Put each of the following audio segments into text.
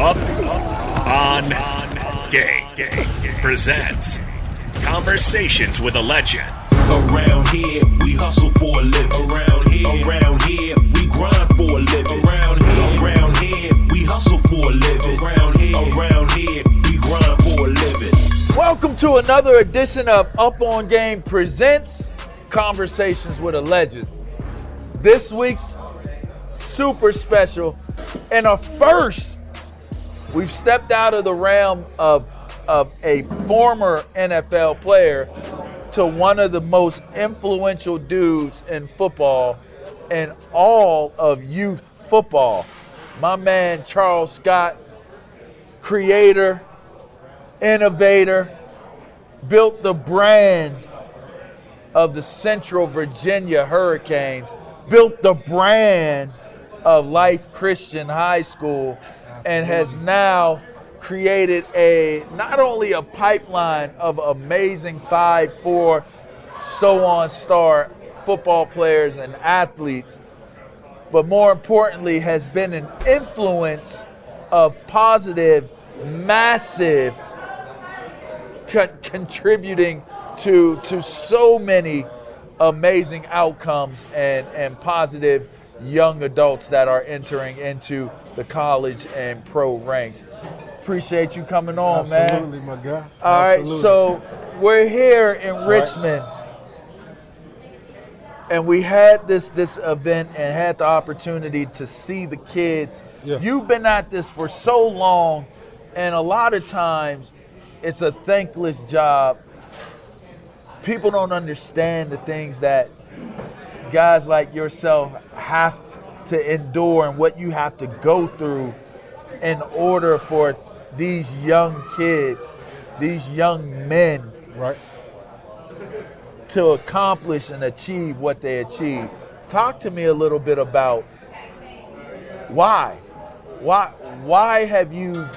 Up, on, game, presents Conversations with a Legend. Around here, we hustle for a living. Around here, around here, we grind for a living. Around here, around here, we hustle for a living. Around here, around here, we grind for a living. Welcome to another edition of Up on Game presents Conversations with a Legend. This week's super special and a first. We've stepped out of the realm of, of a former NFL player to one of the most influential dudes in football and all of youth football. My man Charles Scott, creator, innovator, built the brand of the Central Virginia Hurricanes, built the brand of Life Christian High School, and has now created a not only a pipeline of amazing five, four, so on star football players and athletes, but more importantly, has been an influence of positive, massive con- contributing to to so many amazing outcomes and and positive young adults that are entering into the college and pro ranks. Appreciate you coming on, Absolutely, man. Absolutely, my guy. All right, Absolutely. so we're here in Richmond. And we had this this event and had the opportunity to see the kids. Yeah. You've been at this for so long, and a lot of times it's a thankless job. People don't understand the things that guys like yourself have to endure and what you have to go through in order for these young kids, these young men right. to accomplish and achieve what they achieve. Talk to me a little bit about why. Why why have you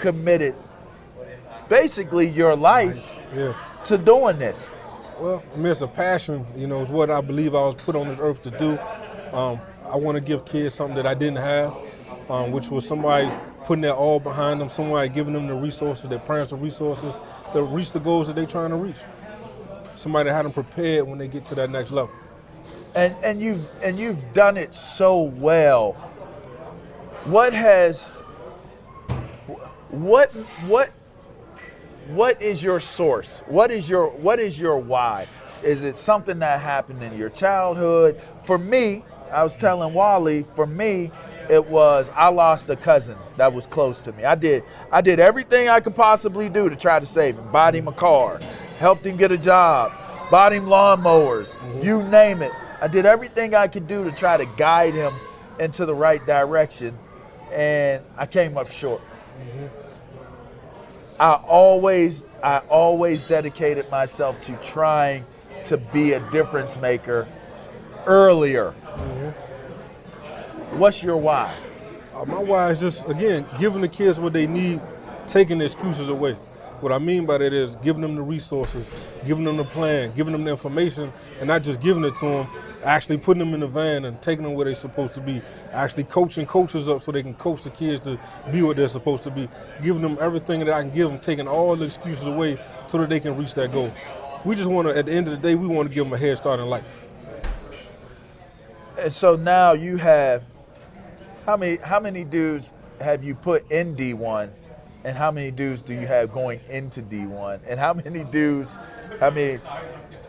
committed basically your life Yeah. to doing this? Well, I mean, it's a passion. You know, it's what I believe I was put on this earth to do. Um, I want to give kids something that I didn't have, um, which was somebody putting their all behind them, somebody giving them the resources, their parents the resources to reach the goals that they're trying to reach. Somebody had them prepared when they get to that next level. and and you've and you've done it so well. What has what what what is your source? What is your what is your why? Is it something that happened in your childhood? For me, I was telling Wally, for me, it was I lost a cousin that was close to me. I did I did everything I could possibly do to try to save him. Bought him a car, helped him get a job, bought him lawnmowers, mm-hmm. you name it. I did everything I could do to try to guide him into the right direction, and I came up short. Mm-hmm. I always I always dedicated myself to trying to be a difference maker earlier. What's your why? Uh, my why is just again giving the kids what they need, taking the excuses away. What I mean by that is giving them the resources, giving them the plan, giving them the information, and not just giving it to them, actually putting them in the van and taking them where they're supposed to be, actually coaching coaches up so they can coach the kids to be what they're supposed to be, giving them everything that I can give them, taking all the excuses away so that they can reach that goal. We just want to, at the end of the day, we want to give them a head start in life. And so now you have how many how many dudes have you put in D1 and how many dudes do you have going into D1 and how many dudes I mean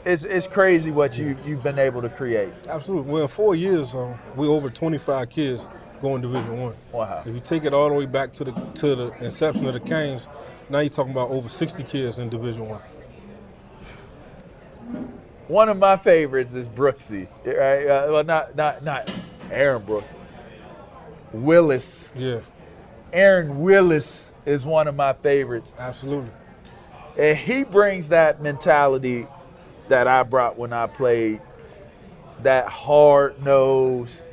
it's, it's crazy what you you've been able to create. Absolutely. Well, in four years, um, we over 25 kids going Division One. Wow. If you take it all the way back to the to the inception of the Canes, now you're talking about over 60 kids in Division One. One of my favorites is Brooksy. Right? Uh, well, not not not Aaron Brooks. Willis. Yeah, Aaron Willis is one of my favorites. absolutely. And he brings that mentality that I brought when I played. That hard nose,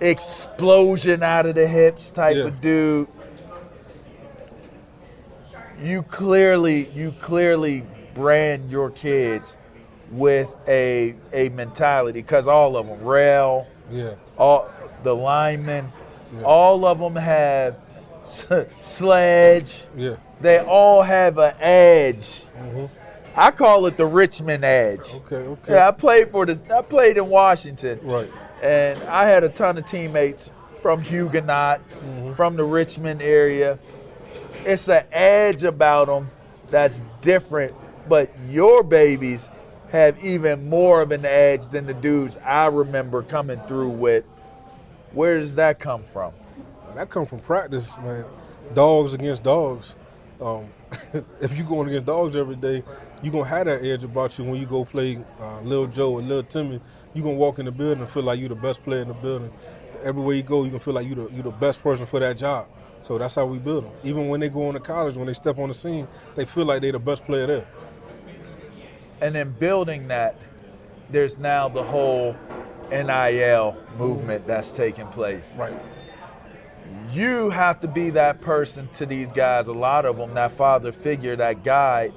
explosion out of the hips type Yeah. of dude. You clearly, you clearly brand your kids with a a mentality because all of them, rail, Yeah, all the linemen, Yeah. all of them have sledge. yeah. They all have an edge. hmm I call it the Richmond edge. Okay, okay. Yeah, I played for the. I played in Washington, Right. and I had a ton of teammates from Huguenot, Mm-hmm. from the Richmond area. It's an edge about them that's different, but your babies have even more of an edge than the dudes I remember coming through with. Where does that come from? That come from practice, man. Dogs against dogs. Um, if you're going against dogs every day, you're gonna have that edge about you when you go play uh, Lil Joe and Lil Timmy. You're gonna walk in the building and feel like you're the best player in the building. Everywhere you go, you're gonna feel like you the you the best person for that job. So that's how we build them. Even when they go on to college, when they step on the scene, they feel like they're the best player there. And then building that, there's now the whole NIL movement that's taking place. Right. You have to be that person to these guys, a lot of them, that father figure, that guide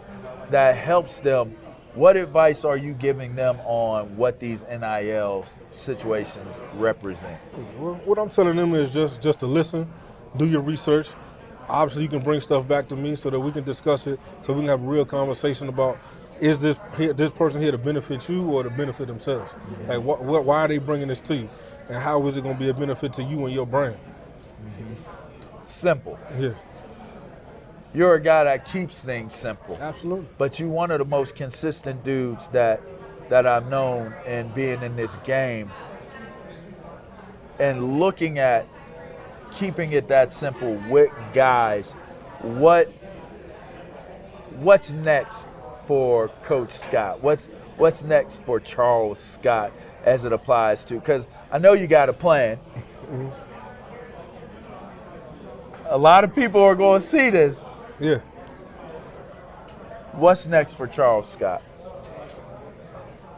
that helps them. What advice are you giving them on what these NIL situations represent? Well, what I'm telling them is just just to listen, do your research. Obviously, you can bring stuff back to me so that we can discuss it, so we can have a real conversation about is this here, this person here to benefit you or to benefit themselves? Mm-hmm. Like, what, what, why are they bringing this to you, and how is it going to be a benefit to you and your brand? Mm-hmm. Simple. Yeah, You're a guy that keeps things simple. absolutely. but you're one of the most consistent dudes that that I've known in being in this game and looking at keeping it that simple with guys what what's next for coach Scott what's what's next for Charles Scott as it applies to cuz I know you got a plan a lot of people are going to see this Yeah. what's next for Charles Scott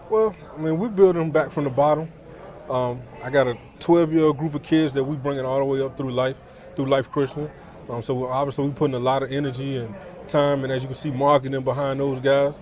Well, I mean, we're building back from the bottom. Um, I got a 12-year-old group of kids that we bringing all the way up through life, through Life Christian. Um, so obviously, we're putting a lot of energy and time, and as you can see, marketing behind those guys.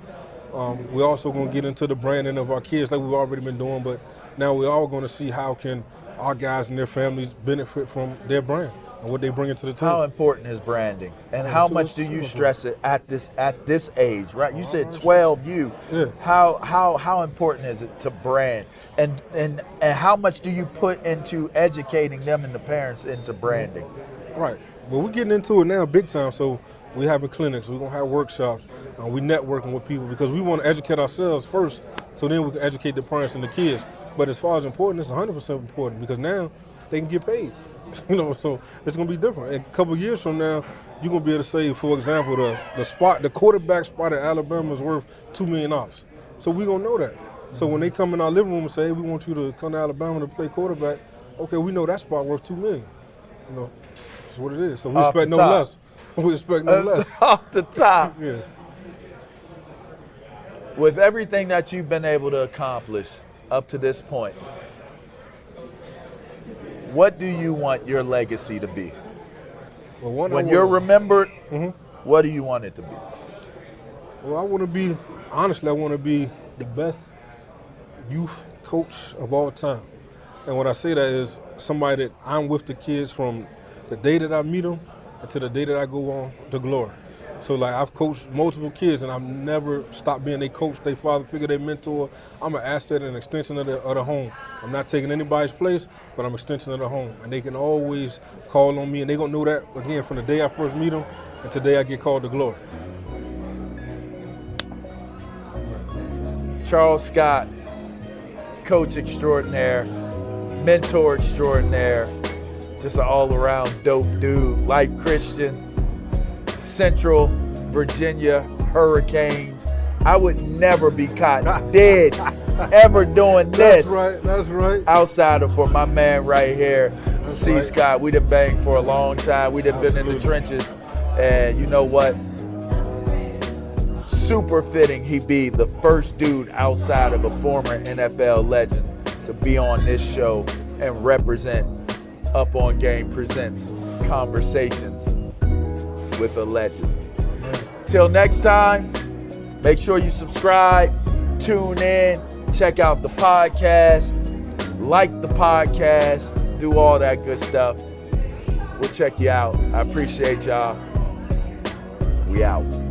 Um, we're also going to get into the branding of our kids, like we've already been doing. But now we're all going to see how can our guys and their families benefit from their brand and what they bring into the team. How important is branding, and how so much do you stress it at this at this age? Right, you said 12. You, Yeah. how how how important is it to brand, and and and how much do you put into educating them and the parents into branding? Right. Well, we're getting into it now big time. So we having clinics, we're gonna have workshops, uh, we networking with people because we want to educate ourselves first, so then we can educate the parents and the kids. But as far as important, it's 100% important because now they can get paid. You know, so it's gonna be different. And a couple years from now, you're gonna be able to say, for example, the the spot, the quarterback spot at Alabama is worth two million dollars. So we gonna know that. So when they come in our living room and say, hey, we want you to come to Alabama to play quarterback, okay, we know that spot worth two million. You know, that's what it is. So we Off expect no top. less. We expect no less. Off the top, Yeah. with everything that you've been able to accomplish up to this point, what do you want your legacy to be? Well, When you're remembered, Mhm. what do you want it to be? Well, I want to be, honestly, I want to be the best youth coach of all time. And when I say that is somebody that I'm with the kids from the day that I meet them to the day that I go on to glory. So like I've coached multiple kids and I've never stopped being their coach, their father figure, their mentor. I'm an asset and an extension of the, of the home. I'm not taking anybody's place, but I'm an extension of the home. And they can always call on me and they're gonna know that again from the day I first meet them and today I get called to glory. Charles Scott, coach extraordinaire, mentor extraordinaire, just an all around dope dude. Life Christian, Central Virginia Hurricanes. I would never be caught dead ever doing this That's right, that's right. outside of for my man right here, C. right. Scott. We done banged for a long time. We done been in the trenches. And you know what? Super fitting he be the first dude outside of a former NFL legend to be on this show and represent Up on Game Presents Conversations with a Legend. Till next time, make sure you subscribe, tune in, check out the podcast, like the podcast, do all that good stuff. We'll check you out. I appreciate y'all. We out.